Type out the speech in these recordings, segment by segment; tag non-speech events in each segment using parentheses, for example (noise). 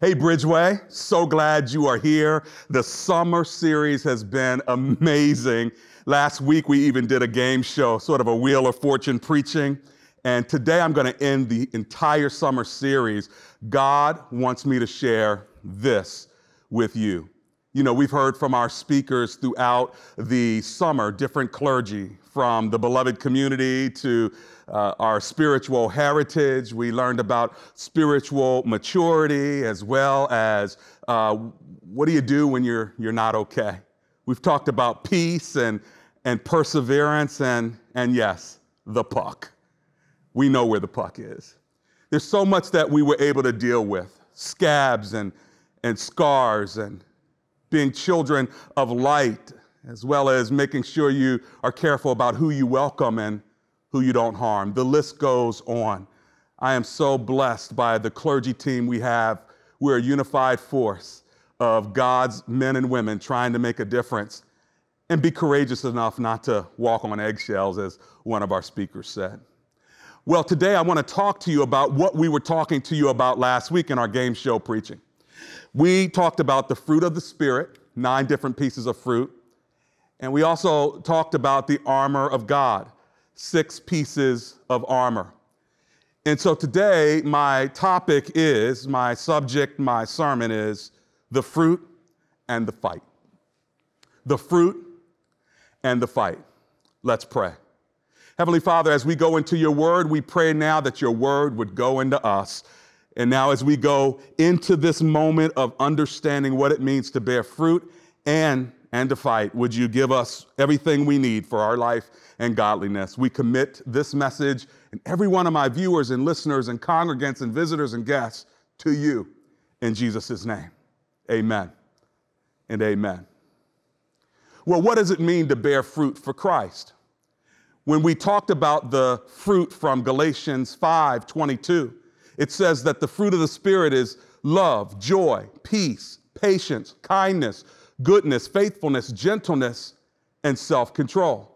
Hey, Bridgeway, so glad you are here. The summer series has been amazing. Last week, we even did a game show, sort of a Wheel of Fortune preaching. And today, I'm going to end the entire summer series. God wants me to share this with you. You know, we've heard from our speakers throughout the summer, different clergy, from the beloved community to uh, our spiritual heritage. We learned about spiritual maturity as well as uh, what do you do when you're, you're not okay. We've talked about peace and, and perseverance and, and yes, the puck. We know where the puck is. There's so much that we were able to deal with scabs and, and scars and being children of light, as well as making sure you are careful about who you welcome and who you don't harm. The list goes on. I am so blessed by the clergy team we have. We're a unified force of God's men and women trying to make a difference and be courageous enough not to walk on eggshells, as one of our speakers said. Well, today I want to talk to you about what we were talking to you about last week in our game show preaching. We talked about the fruit of the Spirit, nine different pieces of fruit, and we also talked about the armor of God six pieces of armor. And so today, my topic is, my subject, my sermon is the fruit and the fight. The fruit and the fight. Let's pray. Heavenly Father, as we go into your word, we pray now that your word would go into us. And now, as we go into this moment of understanding what it means to bear fruit and and to fight, would you give us everything we need for our life and godliness? We commit this message and every one of my viewers and listeners and congregants and visitors and guests to you in Jesus' name. Amen and amen. Well, what does it mean to bear fruit for Christ? When we talked about the fruit from Galatians 5 22, it says that the fruit of the Spirit is love, joy, peace, patience, kindness goodness, faithfulness, gentleness, and self control.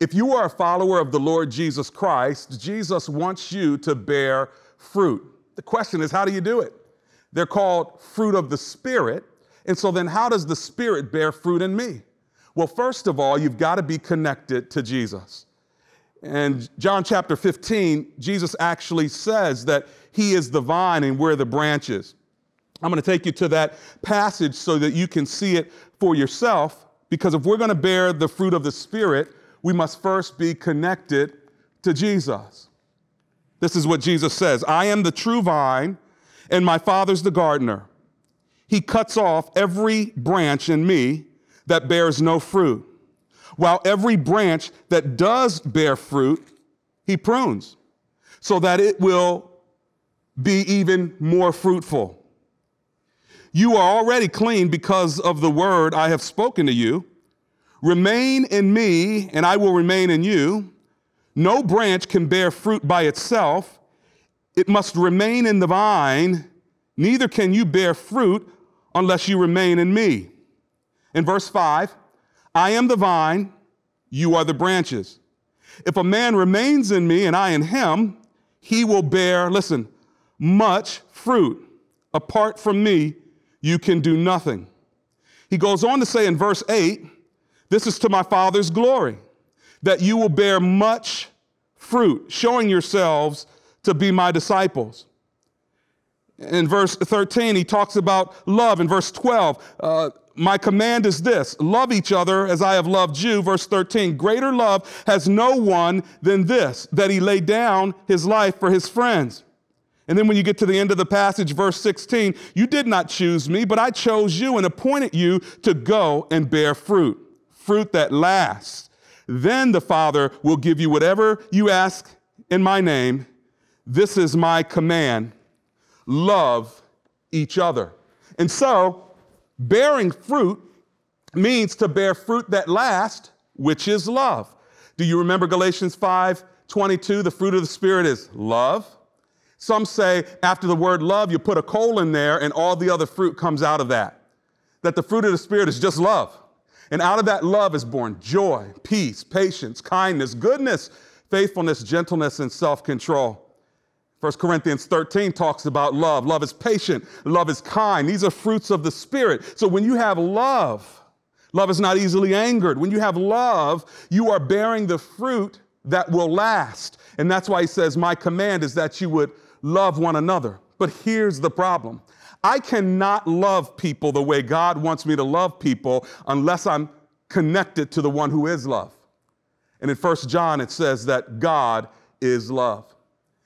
If you are a follower of the Lord Jesus Christ, Jesus wants you to bear fruit. The question is, how do you do it? They're called fruit of the Spirit. And so then, how does the Spirit bear fruit in me? Well, first of all, you've got to be connected to Jesus. And John chapter 15, Jesus actually says that He is the vine and we're the branches. I'm going to take you to that passage so that you can see it for yourself. Because if we're going to bear the fruit of the Spirit, we must first be connected to Jesus. This is what Jesus says I am the true vine, and my Father's the gardener. He cuts off every branch in me that bears no fruit, while every branch that does bear fruit, he prunes, so that it will be even more fruitful. You are already clean because of the word I have spoken to you. Remain in me, and I will remain in you. No branch can bear fruit by itself, it must remain in the vine. Neither can you bear fruit unless you remain in me. In verse 5, I am the vine, you are the branches. If a man remains in me and I in him, he will bear, listen, much fruit. Apart from me, you can do nothing. He goes on to say in verse 8, This is to my Father's glory, that you will bear much fruit, showing yourselves to be my disciples. In verse 13, he talks about love. In verse 12, uh, my command is this love each other as I have loved you. Verse 13, greater love has no one than this, that he laid down his life for his friends. And then when you get to the end of the passage, verse 16, you did not choose me, but I chose you and appointed you to go and bear fruit, fruit that lasts. Then the Father will give you whatever you ask in my name. This is my command love each other. And so, bearing fruit means to bear fruit that lasts, which is love. Do you remember Galatians 5 22? The fruit of the Spirit is love some say after the word love, you put a colon there and all the other fruit comes out of that. That the fruit of the Spirit is just love. And out of that love is born joy, peace, patience, kindness, goodness, faithfulness, gentleness, and self control. 1 Corinthians 13 talks about love. Love is patient, love is kind. These are fruits of the Spirit. So when you have love, love is not easily angered. When you have love, you are bearing the fruit that will last. And that's why he says, My command is that you would love one another. But here's the problem I cannot love people the way God wants me to love people unless I'm connected to the one who is love. And in 1 John, it says that God is love.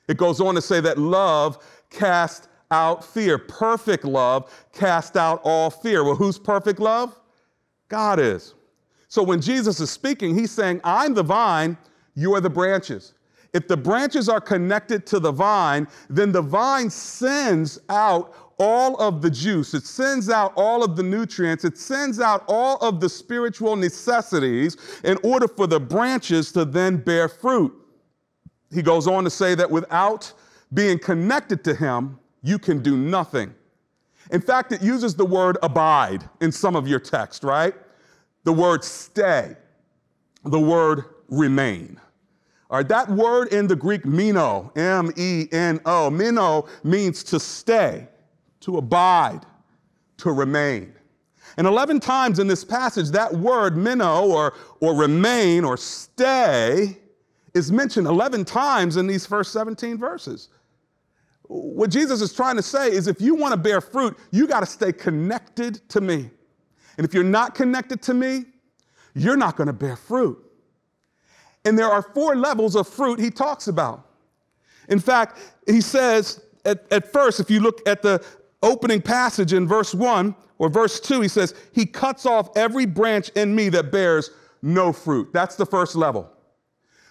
It goes on to say that love casts out fear. Perfect love casts out all fear. Well, who's perfect love? God is. So when Jesus is speaking, he's saying, I'm the vine, you are the branches. If the branches are connected to the vine, then the vine sends out all of the juice, it sends out all of the nutrients, it sends out all of the spiritual necessities in order for the branches to then bear fruit. He goes on to say that without being connected to Him, you can do nothing. In fact, it uses the word abide in some of your text, right? The word stay, the word remain. All right, that word in the Greek, meno, M E N O, meno means to stay, to abide, to remain. And 11 times in this passage, that word, meno, or, or remain, or stay, is mentioned 11 times in these first 17 verses. What Jesus is trying to say is if you want to bear fruit, you got to stay connected to me. And if you're not connected to me, you're not going to bear fruit. And there are four levels of fruit he talks about. In fact, he says at, at first, if you look at the opening passage in verse 1 or verse 2, he says, He cuts off every branch in me that bears no fruit. That's the first level.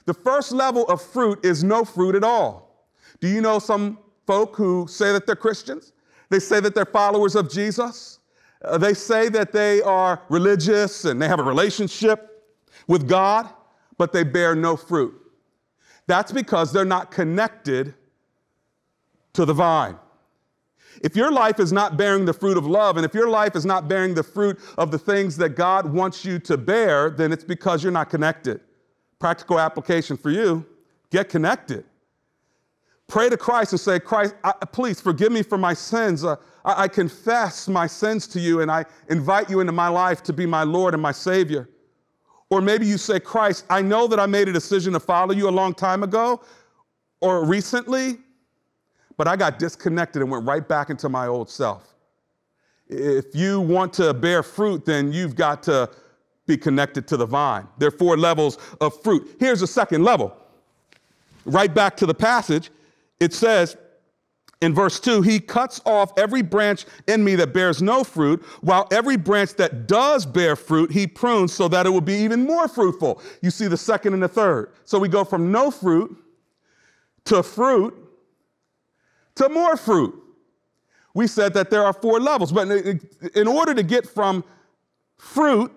The first level of fruit is no fruit at all. Do you know some folk who say that they're Christians? They say that they're followers of Jesus. Uh, they say that they are religious and they have a relationship with God, but they bear no fruit. That's because they're not connected to the vine. If your life is not bearing the fruit of love, and if your life is not bearing the fruit of the things that God wants you to bear, then it's because you're not connected. Practical application for you get connected. Pray to Christ and say, Christ, I, please forgive me for my sins. Uh, I, I confess my sins to you and I invite you into my life to be my Lord and my Savior. Or maybe you say, Christ, I know that I made a decision to follow you a long time ago or recently, but I got disconnected and went right back into my old self. If you want to bear fruit, then you've got to be connected to the vine. There are four levels of fruit. Here's the second level. Right back to the passage, it says in verse 2 He cuts off every branch in me that bears no fruit, while every branch that does bear fruit, He prunes so that it will be even more fruitful. You see the second and the third. So we go from no fruit to fruit to more fruit. We said that there are four levels, but in order to get from fruit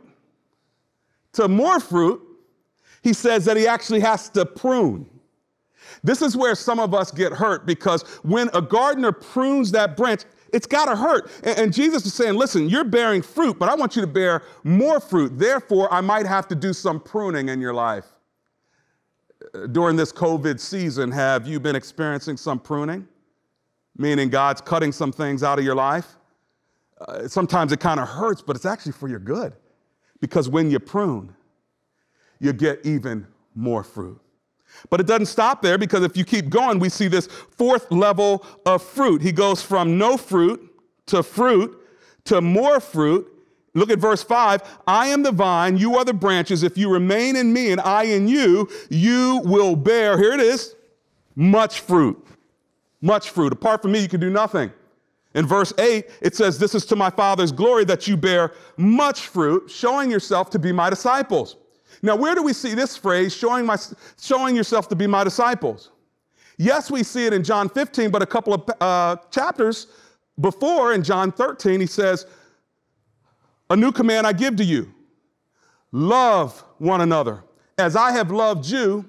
to more fruit, he says that he actually has to prune. This is where some of us get hurt because when a gardener prunes that branch, it's got to hurt. And, Jesus is saying, listen, you're bearing fruit, but I want you to bear more fruit. Therefore, I might have to do some pruning in your life. Uh, during this COVID season, have you been experiencing some pruning? Meaning God's cutting some things out of your life? Uh, sometimes it kind of hurts, but it's actually for your good. Because when you prune, you get even more fruit. But it doesn't stop there because if you keep going, we see this fourth level of fruit. He goes from no fruit to fruit to more fruit. Look at verse 5 I am the vine, you are the branches. If you remain in me and I in you, you will bear, here it is, much fruit. Much fruit. Apart from me, you can do nothing. In verse 8, it says, This is to my Father's glory that you bear much fruit, showing yourself to be my disciples. Now, where do we see this phrase, showing, my, showing yourself to be my disciples? Yes, we see it in John 15, but a couple of uh, chapters before in John 13, he says, A new command I give to you love one another. As I have loved you,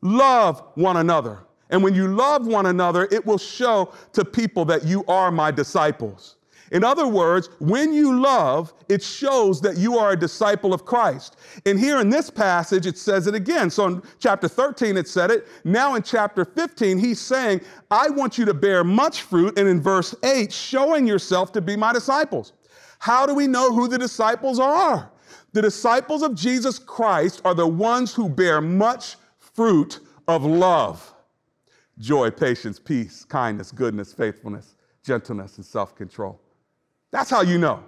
love one another. And when you love one another, it will show to people that you are my disciples. In other words, when you love, it shows that you are a disciple of Christ. And here in this passage, it says it again. So in chapter 13, it said it. Now in chapter 15, he's saying, I want you to bear much fruit. And in verse 8, showing yourself to be my disciples. How do we know who the disciples are? The disciples of Jesus Christ are the ones who bear much fruit of love joy, patience, peace, kindness, goodness, faithfulness, gentleness, and self control. That's how you know.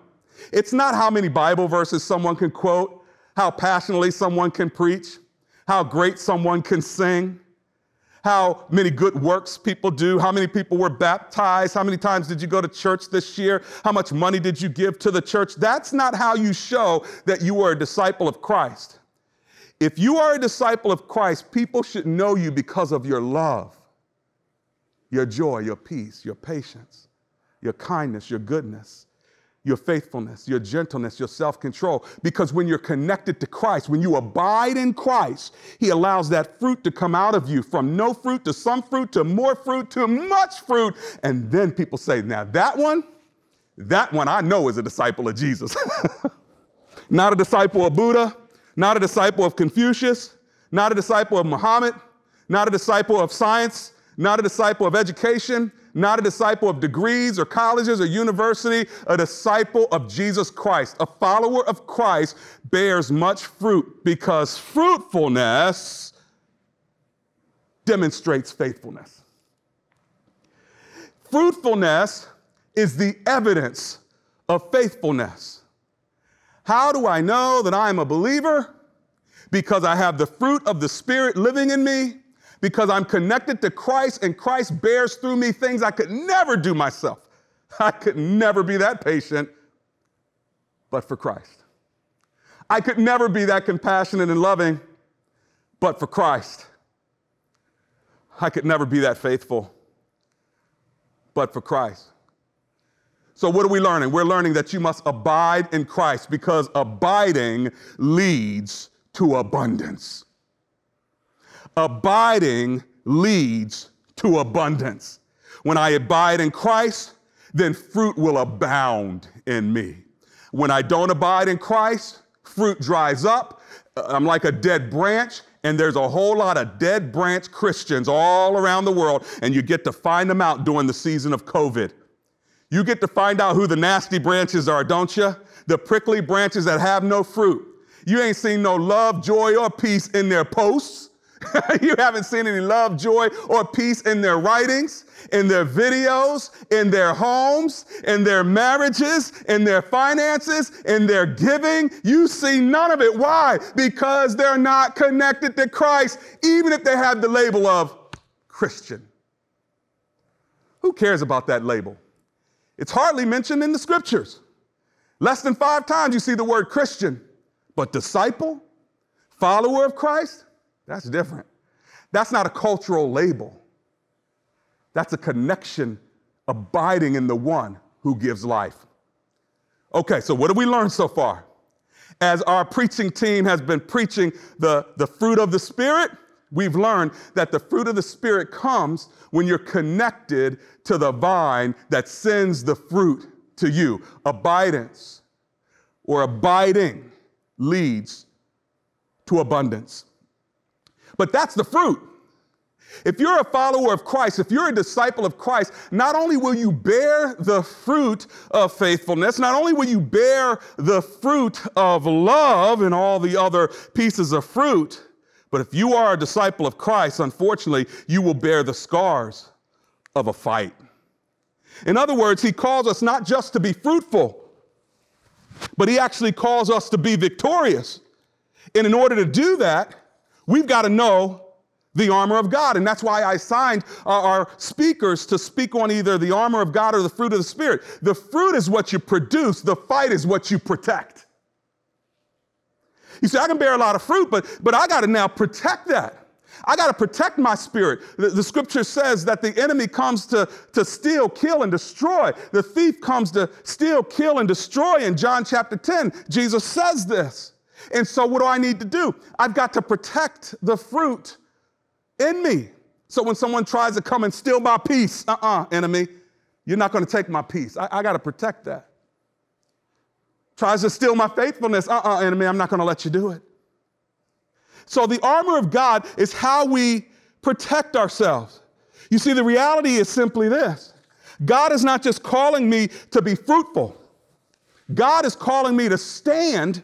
It's not how many Bible verses someone can quote, how passionately someone can preach, how great someone can sing, how many good works people do, how many people were baptized, how many times did you go to church this year, how much money did you give to the church. That's not how you show that you are a disciple of Christ. If you are a disciple of Christ, people should know you because of your love, your joy, your peace, your patience, your kindness, your goodness, your faithfulness, your gentleness, your self control. Because when you're connected to Christ, when you abide in Christ, He allows that fruit to come out of you from no fruit to some fruit to more fruit to much fruit. And then people say, now that one, that one I know is a disciple of Jesus. (laughs) not a disciple of Buddha, not a disciple of Confucius, not a disciple of Muhammad, not a disciple of science, not a disciple of education, not a disciple of degrees or colleges or university, a disciple of Jesus Christ. A follower of Christ bears much fruit because fruitfulness demonstrates faithfulness. Fruitfulness is the evidence of faithfulness. How do I know that I am a believer? Because I have the fruit of the Spirit living in me because I'm connected to Christ and Christ bears through me things I could never do myself. (laughs) I could never be that patient, but for Christ. I could never be that compassionate and loving, but for Christ. I could never be that faithful, but for Christ. So, what are we learning? We're learning that you must abide in Christ because abiding leads to abundance. Abiding leads to abundance. When I abide in Christ, then fruit will abound in me. When I don't abide in Christ, fruit dries up. Uh, I'm like a dead branch, and there's a whole lot of dead branch Christians all around the world, and you get to find them out during the season of COVID. You get to find out who the nasty branches are, don't you? The prickly branches that have no fruit. You ain't seen no love, joy, or peace in their posts. (laughs) you haven't seen any love, joy, or peace in their writings, in their videos, in their homes, in their marriages, in their finances, in their giving. You see none of it. Why? Because they're not connected to Christ, even if they have the label of Christian. Who cares about that label? It's hardly mentioned in the scriptures. Less than five times you see the word Christian, but disciple, follower of Christ, that's different. That's not a cultural label. That's a connection abiding in the one who gives life. Okay, so what have we learned so far? As our preaching team has been preaching the, the fruit of the Spirit, we've learned that the fruit of the Spirit comes when you're connected to the vine that sends the fruit to you. Abidance or abiding leads to abundance. But that's the fruit. If you're a follower of Christ, if you're a disciple of Christ, not only will you bear the fruit of faithfulness, not only will you bear the fruit of love and all the other pieces of fruit, but if you are a disciple of Christ, unfortunately, you will bear the scars of a fight. In other words, he calls us not just to be fruitful, but he actually calls us to be victorious. And in order to do that, We've got to know the armor of God. And that's why I signed our speakers to speak on either the armor of God or the fruit of the Spirit. The fruit is what you produce, the fight is what you protect. You see, I can bear a lot of fruit, but, but I got to now protect that. I got to protect my spirit. The, the, scripture says that the enemy comes to, to steal, kill, and destroy. The thief comes to steal, kill, and destroy. In John chapter 10, Jesus says this. And so, what do I need to do? I've got to protect the fruit in me. So, when someone tries to come and steal my peace, uh uh-uh, uh enemy, You're not going to take my peace. I, I got to protect that. Tries to steal my faithfulness. Uh uh enemy, I'm not going to let you do it. So the armor of God is how we protect ourselves. You see, the reality is simply this God is not just calling me to be fruitful, God is calling me to stand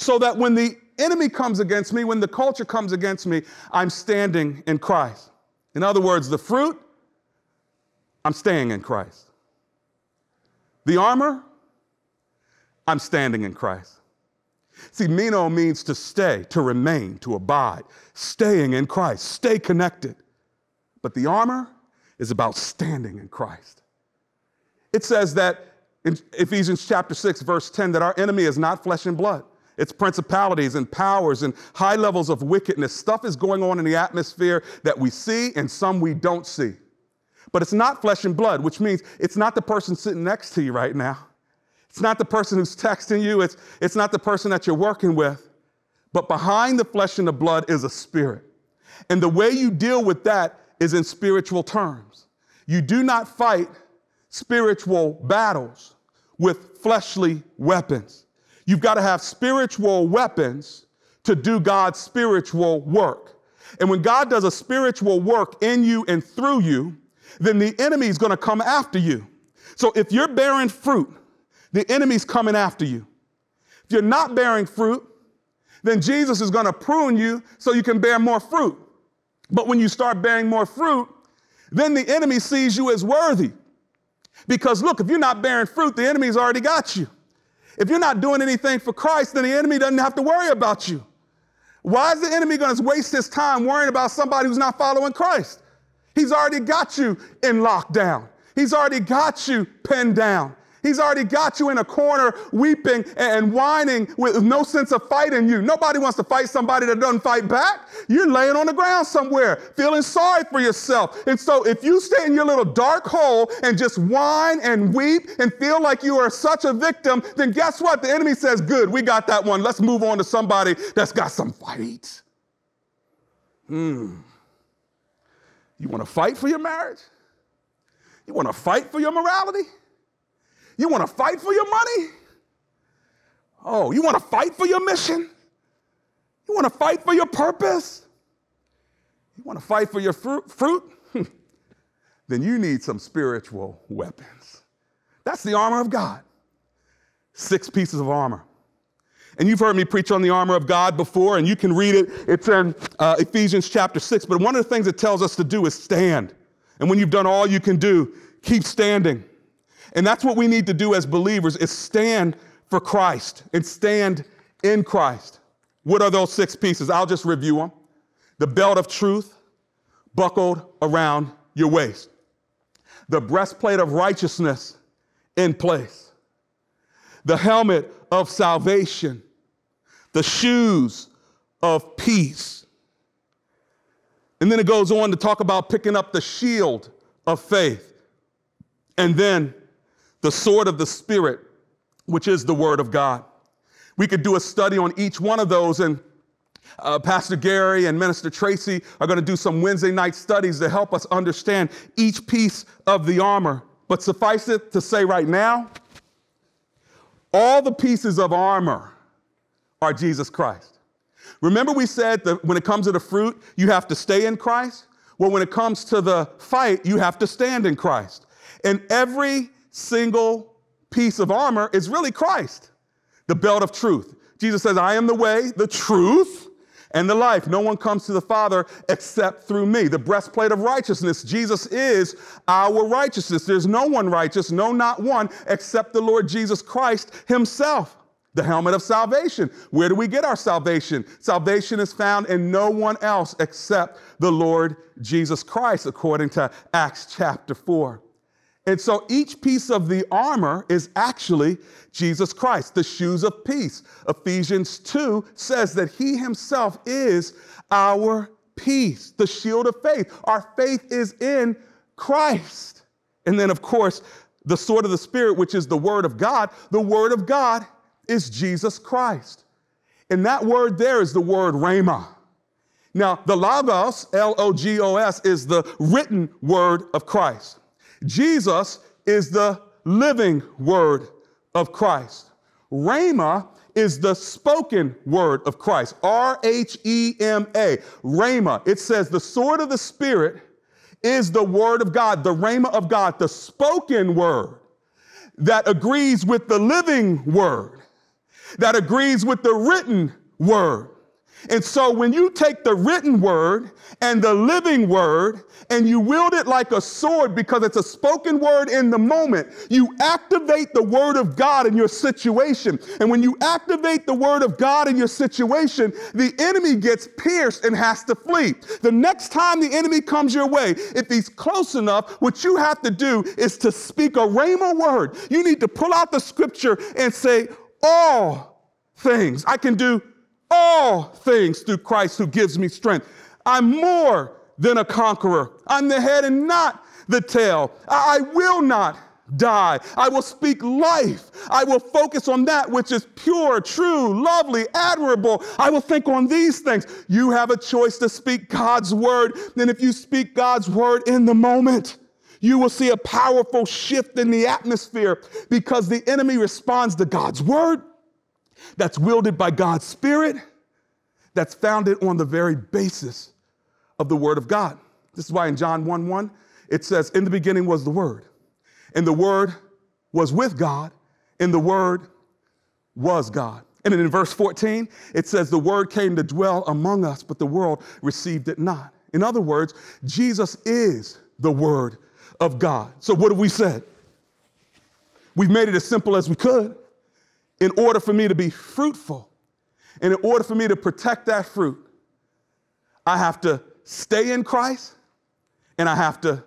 so that when the enemy comes against me, when the culture comes against me, I'm standing in Christ. In other words, the fruit, I'm staying in Christ. The armor, I'm standing in Christ. See, meno means to stay, to remain, to abide, staying in Christ, stay connected. But the armor is about standing in Christ. It says that in Ephesians chapter 6, verse 10, that our enemy is not flesh and blood. It's principalities and powers and high levels of wickedness. Stuff is going on in the atmosphere that we see and some we don't see. But it's not flesh and blood, which means it's not the person sitting next to you right now. It's not the person who's texting you. It's, it's not the person that you're working with. But behind the flesh and the blood is a spirit. And the way you deal with that is in spiritual terms. You do not fight spiritual battles with fleshly weapons. You've got to have spiritual weapons to do God's spiritual work. And when God does a spiritual work in you and through you, then the enemy is going to come after you. So if you're bearing fruit, the enemy's coming after you. If you're not bearing fruit, then Jesus is going to prune you so you can bear more fruit. But when you start bearing more fruit, then the enemy sees you as worthy. Because look, if you're not bearing fruit, the enemy's already got you. If you're not doing anything for Christ, then the enemy doesn't have to worry about you. Why is the enemy going to waste his time worrying about somebody who's not following Christ? He's already got you in lockdown. He's already got you pinned down. He's already got you in a corner weeping and whining with no sense of fighting you. Nobody wants to fight somebody that doesn't fight back. You're laying on the ground somewhere, feeling sorry for yourself. And so if you stay in your little dark hole and just whine and weep and feel like you are such a victim, then guess what? The enemy says, Good, we got that one. Let's move on to somebody that's got some fight. Hmm. You want to fight for your marriage? You want to fight for your morality? You want to fight for your money? Oh, you want to fight for your mission? You want to fight for your purpose? You want to fight for your fruit? fruit? (laughs) then you need some spiritual weapons. That's the armor of God. Six pieces of armor. And you've heard me preach on the armor of God before, and you can read it. It's in uh, Ephesians chapter 6. But one of the things it tells us to do is stand. And when you've done all you can do, keep standing. And that's what we need to do as believers is stand for Christ and stand in Christ. What are those six pieces? I'll just review them. The belt of truth buckled around your waist. The breastplate of righteousness in place. The helmet of salvation. The shoes of peace. And then it goes on to talk about picking up the shield of faith. And then the sword of the Spirit, which is the Word of God. We could do a study on each one of those, and uh, Pastor Gary and Minister Tracy are going to do some Wednesday night studies to help us understand each piece of the armor. But suffice it to say right now, all the pieces of armor are Jesus Christ. Remember, we said that when it comes to the fruit, you have to stay in Christ? Well, when it comes to the fight, you have to stand in Christ. And every single piece of armor is really Christ, the belt of truth. Jesus says, I am the way, the truth, and the life. No one comes to the Father except through me. The breastplate of righteousness. Jesus is our righteousness. There's no one righteous, no, not one, except the Lord Jesus Christ himself. The helmet of salvation. Where do we get our salvation? Salvation is found in no one else except the Lord Jesus Christ, according to Acts chapter 4. And so each piece of the armor is actually Jesus Christ, the shoes of peace. Ephesians 2 says that he himself is our peace, the shield of faith. Our faith is in Christ. And then, of course, the sword of the Spirit, which is the word of God. The word of God is Jesus Christ. And that word there is the word rhema. Now, the Logos, L O G O S, is the written word of Christ. Jesus is the living word of Christ. Rhema is the spoken word of Christ. R H E M A. Rhema. It says the sword of the Spirit is the word of God, the Rhema of God, the spoken word that agrees with the living word, that agrees with the written word. And so when you take the written word and the living word and you wield it like a sword because it's a spoken word in the moment, you activate the word of God in your situation. And when you activate the word of God in your situation, the enemy gets pierced and has to flee. The next time the enemy comes your way, if he's close enough, what you have to do is to speak a rhema word. You need to pull out the scripture and say, all things. I can do all things through Christ who gives me strength. I'm more than a conqueror. I'm the head and not the tail. I will not die. I will speak life. I will focus on that which is pure, true, lovely, admirable. I will think on these things. You have a choice to speak God's word. And if you speak God's word in the moment, you will see a powerful shift in the atmosphere because the enemy responds to God's word that's wielded by God's Spirit, that's founded on the very basis of the Word of God. This is why in John 1 1, it says, In the beginning was the Word, and the Word was with God, and the Word was God. And then in verse 14, it says, The Word came to dwell among us, but the world received it not. In other words, Jesus is the Word of God. So what have we said? We've made it as simple as we could in order for me to be fruitful, and in order for me to protect that fruit, I have to stay in Christ and I have to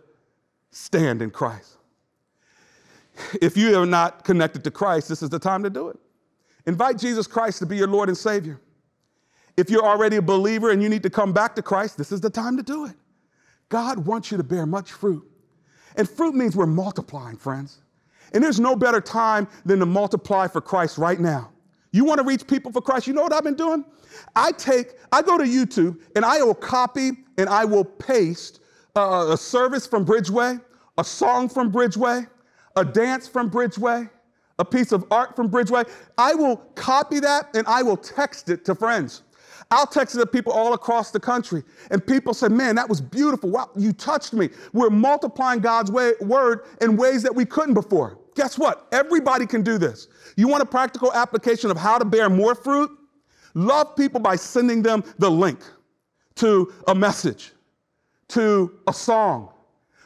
stand in Christ. If you are not connected to Christ, this is the time to do it. Invite Jesus Christ to be your Lord and Savior. If you're already a believer and you need to come back to Christ, this is the time to do it. God wants you to bear much fruit. And fruit means we're multiplying, friends. And there's no better time than to multiply for Christ right now. You want to reach people for Christ? You know what I've been doing? I take, I go to YouTube and I will copy and I will paste uh, a service from Bridgeway, a song from Bridgeway, a dance from Bridgeway, a piece of art from Bridgeway. I will copy that and I will text it to friends. I'll text it to people all across the country. And people say, man, that was beautiful. Wow, you touched me. We're multiplying God's way, word in ways that we couldn't before. Guess what? Everybody can do this. You want a practical application of how to bear more fruit? Love people by sending them the link to a message, to a song.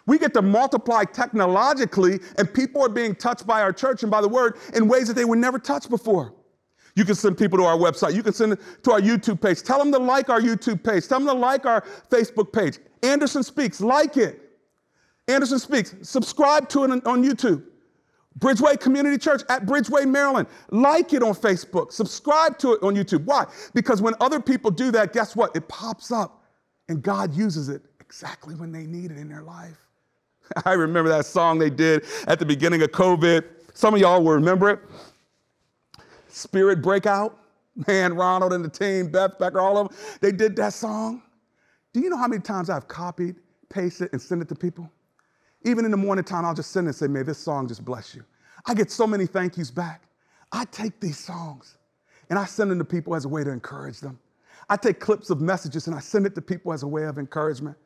We get to multiply technologically, and people are being touched by our church and by the word in ways that they were never touched before. You can send people to our website. You can send it to our YouTube page. Tell them to like our YouTube page. Tell them to like our Facebook page. Anderson Speaks, like it. Anderson Speaks, subscribe to it on YouTube. Bridgeway Community Church at Bridgeway, Maryland. Like it on Facebook. Subscribe to it on YouTube. Why? Because when other people do that, guess what? It pops up and God uses it exactly when they need it in their life. (laughs) I remember that song they did at the beginning of COVID. Some of y'all will remember it. Spirit Breakout. Man, Ronald and the team, Beth Becker, all of them, they did that song. Do you know how many times I've copied, pasted, and sent it to people? Even in the morning time, I'll just send it and say, May this song just bless you. I get so many thank yous back. I take these songs and I send them to people as a way to encourage them. I take clips of messages and I send it to people as a way of encouragement.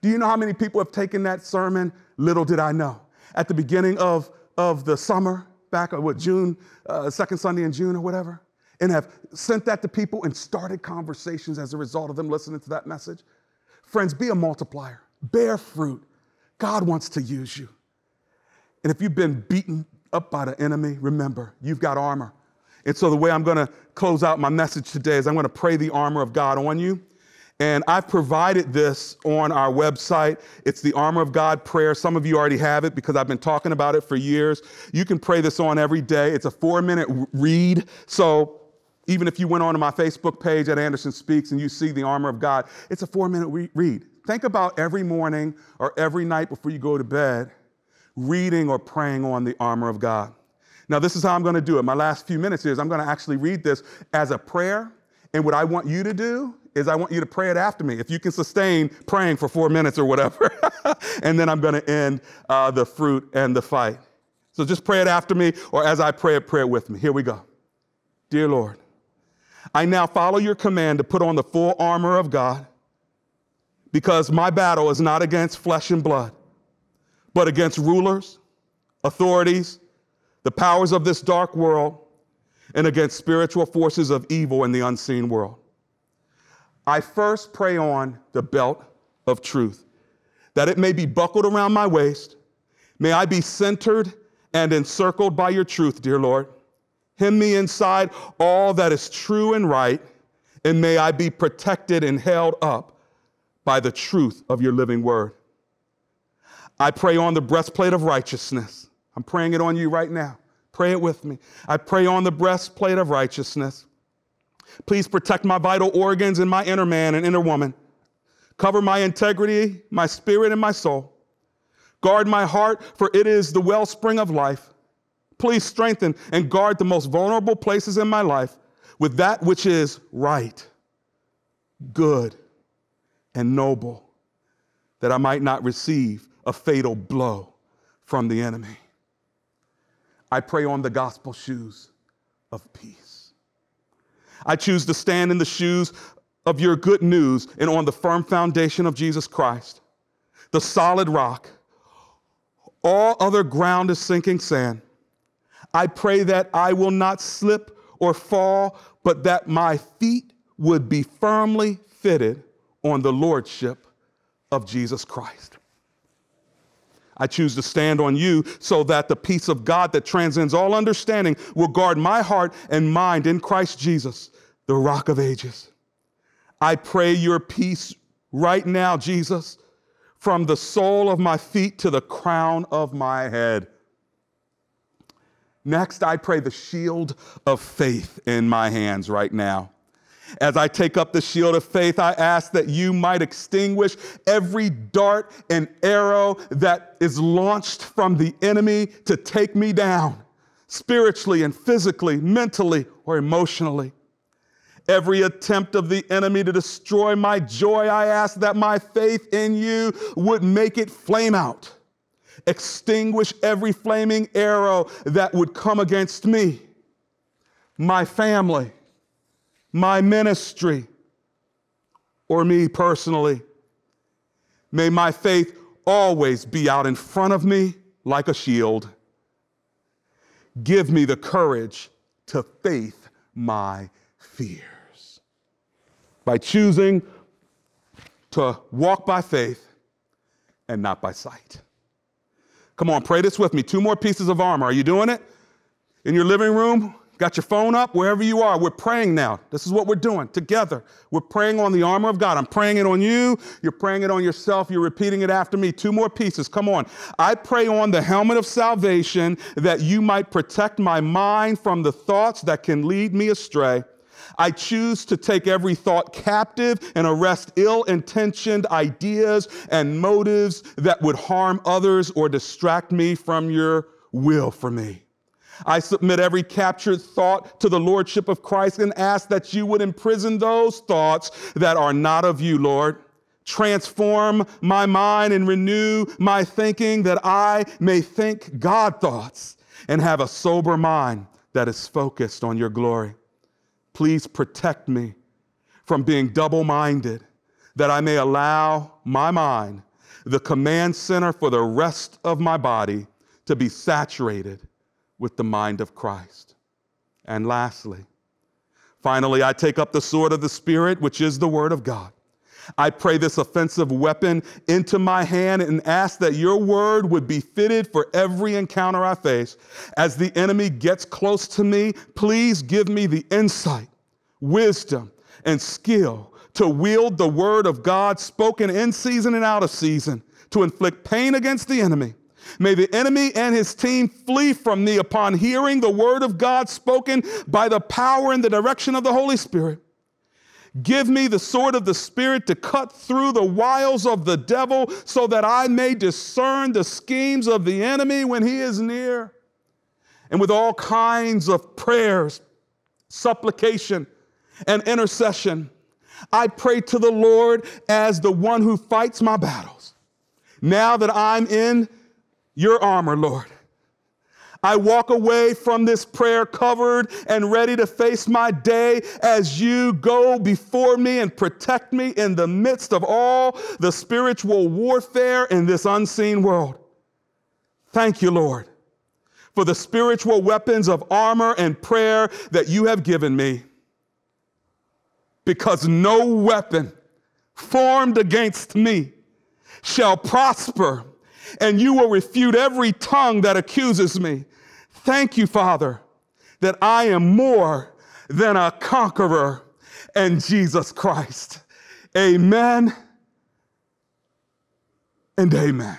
Do you know how many people have taken that sermon? Little did I know. At the beginning of, of the summer, back at what, June, uh, second Sunday in June or whatever, and have sent that to people and started conversations as a result of them listening to that message. Friends, be a multiplier, bear fruit, God wants to use you. And if you've been beaten up by the enemy, remember, you've got armor. And so the way I'm going to close out my message today is I'm going to pray the armor of God on you. And I've provided this on our website. It's the Armor of God prayer. Some of you already have it because I've been talking about it for years. You can pray this on every day. It's a four minute read. So even if you went onto my Facebook page at Anderson Speaks and you see the Armor of God, it's a four minute re- read. Think about every morning or every night before you go to bed, reading or praying on the armor of God. Now, this is how I'm going to do it. My last few minutes is I'm going to actually read this as a prayer. And what I want you to do is I want you to pray it after me. If you can sustain praying for four minutes or whatever. (laughs) and then I'm going to end uh, the fruit and the fight. So just pray it after me, or as I pray it, pray it with me. Here we go. Dear Lord, I now follow your command to put on the full armor of God because my battle is not against flesh and blood, but against rulers, authorities, the powers of this dark world, and against spiritual forces of evil in the unseen world. I first pray on the belt of truth, that it may be buckled around my waist. May I be centered and encircled by your truth, dear Lord. Hem me inside all that is true and right, and may I be protected and held up by the truth of your living word. I pray on the breastplate of righteousness. I'm praying it on you right now. Pray it with me. I pray on the breastplate of righteousness. Please protect my vital organs and my inner man and inner woman. Cover my integrity, my spirit, and my soul. Guard my heart, for it is the wellspring of life. Please strengthen and guard the most vulnerable places in my life with that which is right, good, and noble, that I might not receive a fatal blow from the enemy. I pray on the gospel shoes of peace. I choose to stand in the shoes of your good news and on the firm foundation of Jesus Christ, the solid rock. All other ground is sinking sand. I pray that I will not slip or fall, but that my feet would be firmly fitted on the lordship of Jesus Christ. I choose to stand on you so that the peace of God that transcends all understanding will guard my heart and mind in Christ Jesus, the rock of ages. I pray your peace right now, Jesus, from the sole of my feet to the crown of my head. Next, I pray the shield of faith in my hands right now. As I take up the shield of faith, I ask that you might extinguish every dart and arrow that is launched from the enemy to take me down, spiritually and physically, mentally or emotionally. Every attempt of the enemy to destroy my joy, I ask that my faith in you would make it flame out. Extinguish every flaming arrow that would come against me, my family, my ministry, or me personally. May my faith always be out in front of me like a shield. Give me the courage to faith my fears. By choosing to walk by faith and not by sight. Come on, pray this with me. Two more pieces of armor. Are you doing it? In your living room, Got your phone up? Wherever you are, we're praying now. This is what we're doing together. We're praying on the armor of God. I'm praying it on you. You're praying it on yourself. You're repeating it after me. Two more pieces. Come on. I pray on the helmet of salvation that you might protect my mind from the thoughts that can lead me astray. I choose to take every thought captive and arrest ill intentioned ideas and motives that would harm others or distract me from your will for me. I submit every captured thought to the Lordship of Christ and ask that you would imprison those thoughts that are not of you, Lord. Transform my mind and renew my thinking that I may think God thoughts and have a sober mind that is focused on your glory. Please protect me from being double minded, that I may allow my mind, the command center for the rest of my body, to be saturated with the mind of Christ. And lastly, finally, I take up the sword of the Spirit, which is the Word of God. I pray this offensive weapon into my hand and ask that your word would be fitted for every encounter I face. As the enemy gets close to me, please give me the insight, wisdom, and skill to wield the word of God spoken in season and out of season to inflict pain against the enemy May the enemy and his team flee from me upon hearing the word of God spoken by the power and the direction of the Holy Spirit. Give me the sword of the Spirit to cut through the wiles of the devil so that I may discern the schemes of the enemy when he is near. And with all kinds of prayers, supplication, and intercession, I pray to the Lord as the one who fights my battles. Now that I'm in your armor, Lord, I walk away from this prayer covered and ready to face my day as you go before me and protect me in the midst of all the spiritual warfare in this unseen world. Thank you, Lord, for the spiritual weapons of armor and prayer that you have given me. Because no weapon formed against me shall prosper, and you will refute every tongue that accuses me. Thank you, Father, that I am more than a conqueror in Jesus Christ. Amen and amen.